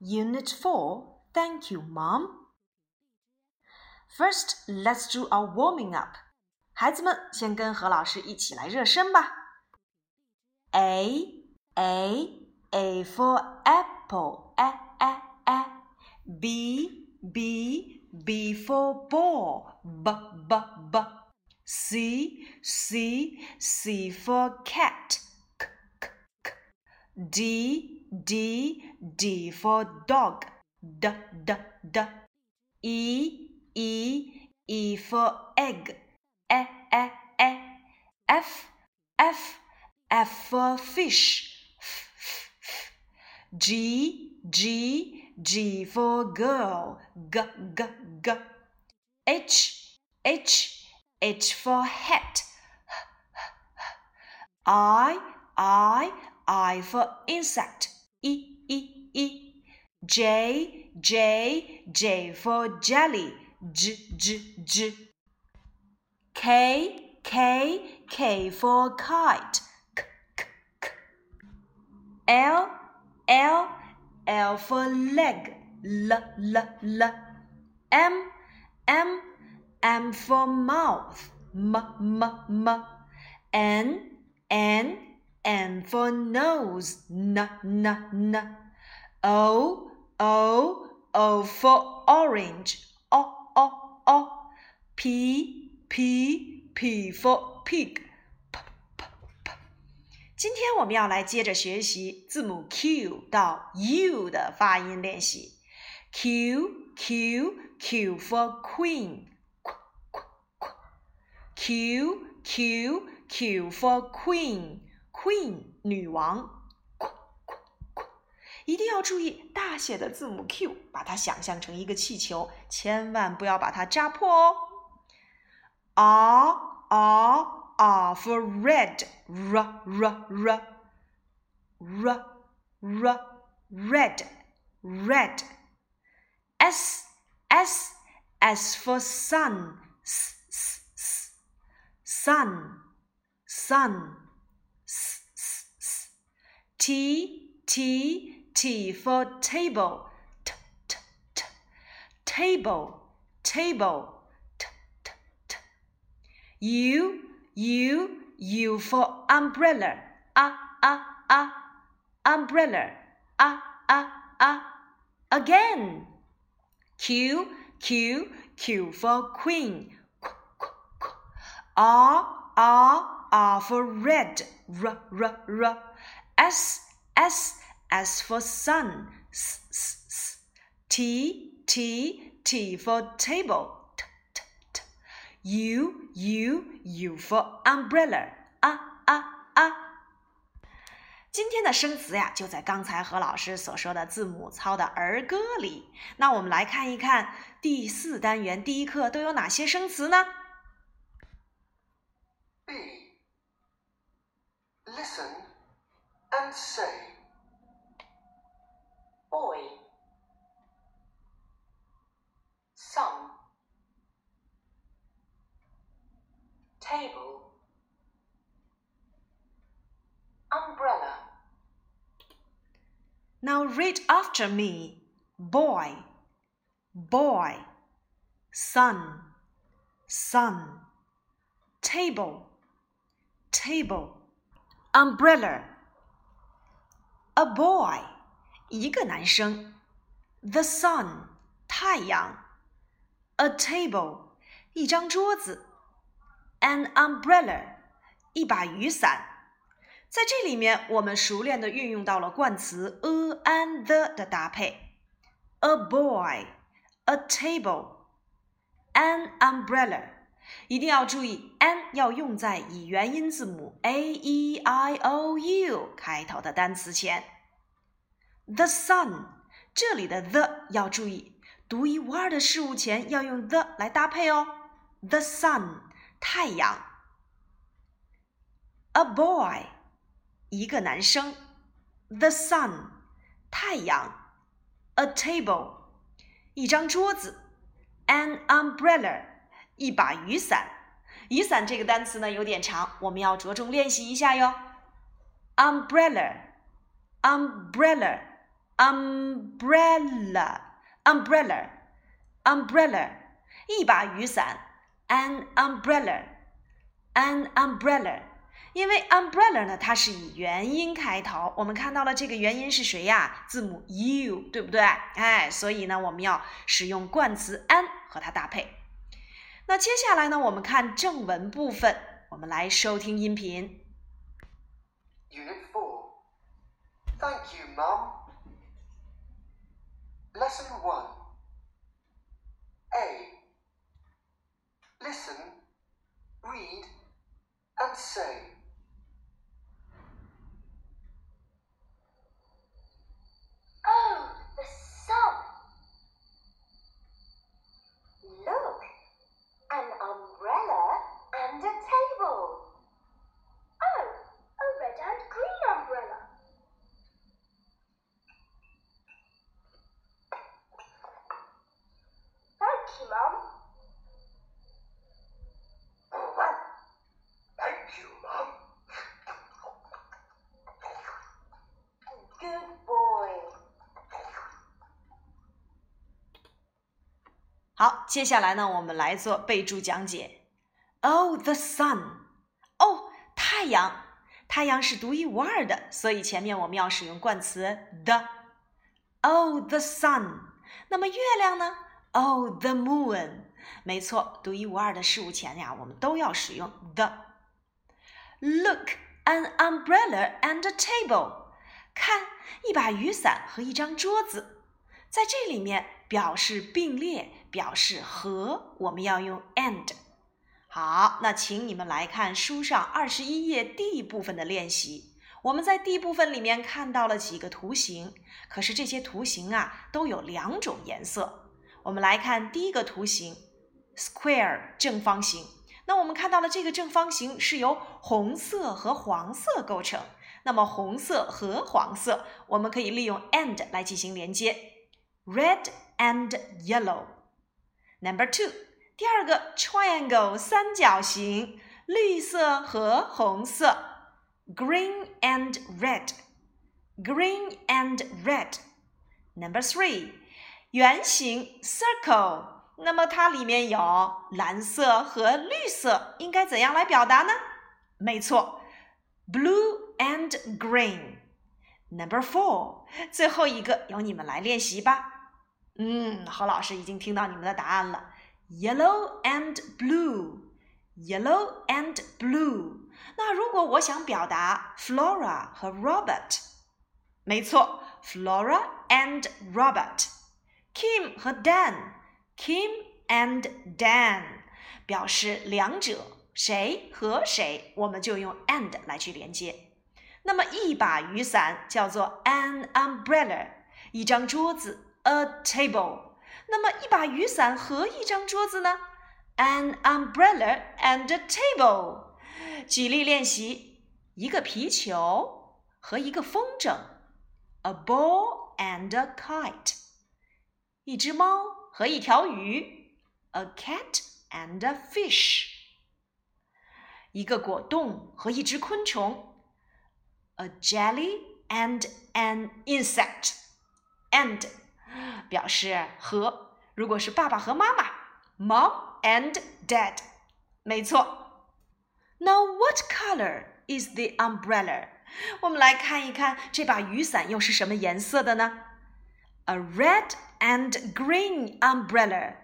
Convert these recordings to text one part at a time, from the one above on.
Unit 4 Thank you, Mom. First, let's do our warming up. 孩子们，先跟何老师一起来热身吧。A A A for apple, a a a. B B B for ball, b b b. C C C for cat, k k k. D D D for dog, d d d. E E E for egg, e e e. F F F for fish, f f f. G G G for girl, g g g. H H H for hat, I I I for insect, e e e. J J J for jelly, j j j. K K K for kite, k k k. L L L for leg, l l l. M M M for mouth, m m m. N N N for nose, n n n. O O O for orange, o o o. P P P for pig, p p p. 今天我们要来接着学习字母 Q 到 U 的发音练习。Q Q Q for queen, qu qu qu. Q Q Q for queen, Queen 女王。一定要注意大写的字母 Q，把它想象成一个气球，千万不要把它扎破哦。R R R for red, r r r r r red red. S S S for sun, s s s sun sun. T T T for table, t t t. Table table, t t t. U U U for umbrella, A A A Umbrella, A A A Again. Q Q Q for queen, qu qu qu. R R R for red, r r r. S S S for sun, s s s. T T T for table, t t t. U U U for umbrella, ah ah ah. 今天的生词呀，就在刚才何老师所说的字母操的儿歌里。那我们来看一看第四单元第一课都有哪些生词呢？ B. Listen and say. boy, sun, table, umbrella, Now read after me. Boy, boy, sun, sun, table, table, umbrella. A boy, 一个男生。The sun, 太阳。A table, 一张桌子。An umbrella, 一把雨伞。在这里面，我们熟练的运用到了冠词 a and the 的搭配。A boy, a table, an umbrella。一定要注意，an 要用在以元音字母 a e i o u 开头的单词前。The sun，这里的 the 要注意，独一无二的事物前要用 the 来搭配哦。The sun，太阳。A boy。一个男生，the sun，太阳，a table，一张桌子，an umbrella，一把雨伞。雨伞这个单词呢有点长，我们要着重练习一下哟。umbrella，umbrella，umbrella，umbrella，umbrella，一把雨伞，an umbrella，an umbrella。因为 umbrella 呢，它是以元音开头，我们看到了这个元音是谁呀？字母 u，对不对？哎，所以呢，我们要使用冠词 an 和它搭配。那接下来呢，我们看正文部分，我们来收听音频。Unit 4. Thank you, Mum. Lesson 1. A. Listen, read, and say. Oh, 好，接下来呢，我们来做备注讲解。Oh, the sun！哦，太阳，太阳是独一无二的，所以前面我们要使用冠词 the。Oh, the sun！那么月亮呢？Oh, the moon！没错，独一无二的事物前呀，我们都要使用 the。Look, an umbrella and a table！看，一把雨伞和一张桌子。在这里面表示并列，表示和，我们要用 and。好，那请你们来看书上二十一页第一部分的练习。我们在第一部分里面看到了几个图形，可是这些图形啊都有两种颜色。我们来看第一个图形，square 正方形。那我们看到了这个正方形是由红色和黄色构成。那么红色和黄色，我们可以利用 and 来进行连接，red and yellow。Number two，第二个 triangle 三角形，绿色和红色，green and red，green and red。Number three，圆形 circle，那么它里面有蓝色和绿色，应该怎样来表达呢？没错，blue and green。Number four，最后一个由你们来练习吧。嗯，何老师已经听到你们的答案了，yellow and blue，yellow and blue。那如果我想表达 Flora 和 Robert，没错，Flora and Robert，Kim 和 Dan，Kim and Dan，表示两者谁和谁，我们就用 and 来去连接。那么一把雨伞叫做 an umbrella，一张桌子 a table。那么一把雨伞和一张桌子呢？an umbrella and a table。举例练习：一个皮球和一个风筝，a ball and a kite；一只猫和一条鱼，a cat and a fish；一个果冻和一只昆虫，a jelly and an insect。and 表示和，如果是爸爸和妈妈，mom and dad，没错。Now what color is the umbrella？我们来看一看这把雨伞又是什么颜色的呢？A red and green umbrella。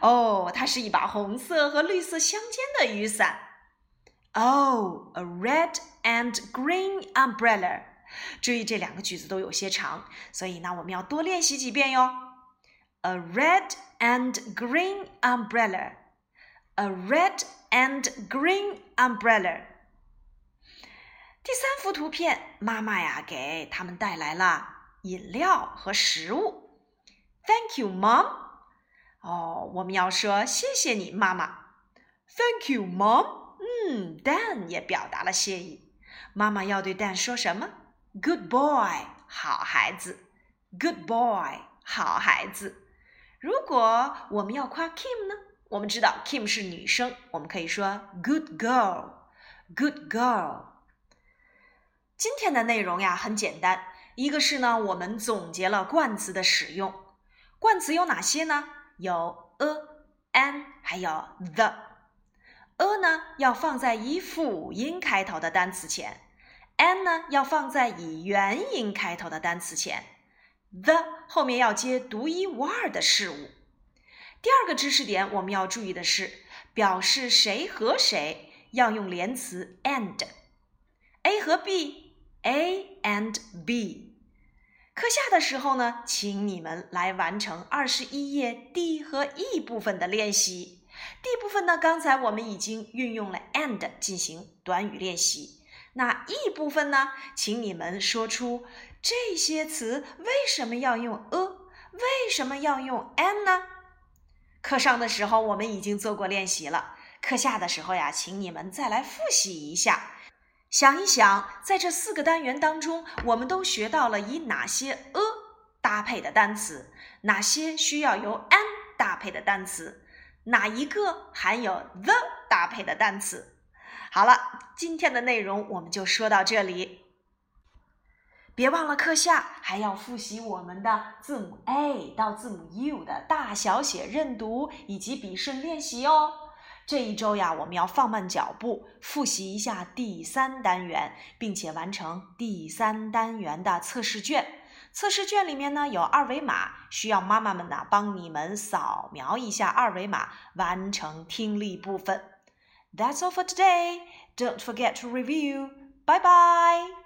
哦，它是一把红色和绿色相间的雨伞。Oh, a red and green umbrella。注意这两个句子都有些长，所以呢我们要多练习几遍哟。A red and green umbrella. A red and green umbrella。第三幅图片，妈妈呀给他们带来了饮料和食物。Thank you, mom。哦，我们要说谢谢你，妈妈。Thank you, mom。嗯，Dan 也表达了谢意。妈妈要对 Dan 说什么？Good boy，好孩子。Good boy，好孩子。如果我们要夸 Kim 呢？我们知道 Kim 是女生，我们可以说 Good girl，Good girl。今天的内容呀很简单，一个是呢，我们总结了冠词的使用。冠词有哪些呢？有 a、an，还有 the。a 呢要放在以辅音开头的单词前，an 呢要放在以元音开头的单词前，the 后面要接独一无二的事物。第二个知识点我们要注意的是，表示谁和谁要用连词 and，A 和 B，A and B。课下的时候呢，请你们来完成二十一页 D 和 E 部分的练习。D 部分呢，刚才我们已经运用了 and 进行短语练习。那 E 部分呢，请你们说出这些词为什么要用 a，为什么要用 an 呢？课上的时候我们已经做过练习了，课下的时候呀，请你们再来复习一下。想一想，在这四个单元当中，我们都学到了以哪些 a 搭配的单词，哪些需要由 an 搭配的单词，哪一个含有 the 搭配的单词。好了，今天的内容我们就说到这里。别忘了课下还要复习我们的字母 a 到字母 u 的大小写认读以及笔顺练习哦。这一周呀，我们要放慢脚步，复习一下第三单元，并且完成第三单元的测试卷。测试卷里面呢有二维码，需要妈妈们呢帮你们扫描一下二维码，完成听力部分。That's all for today. Don't forget to review. Bye bye.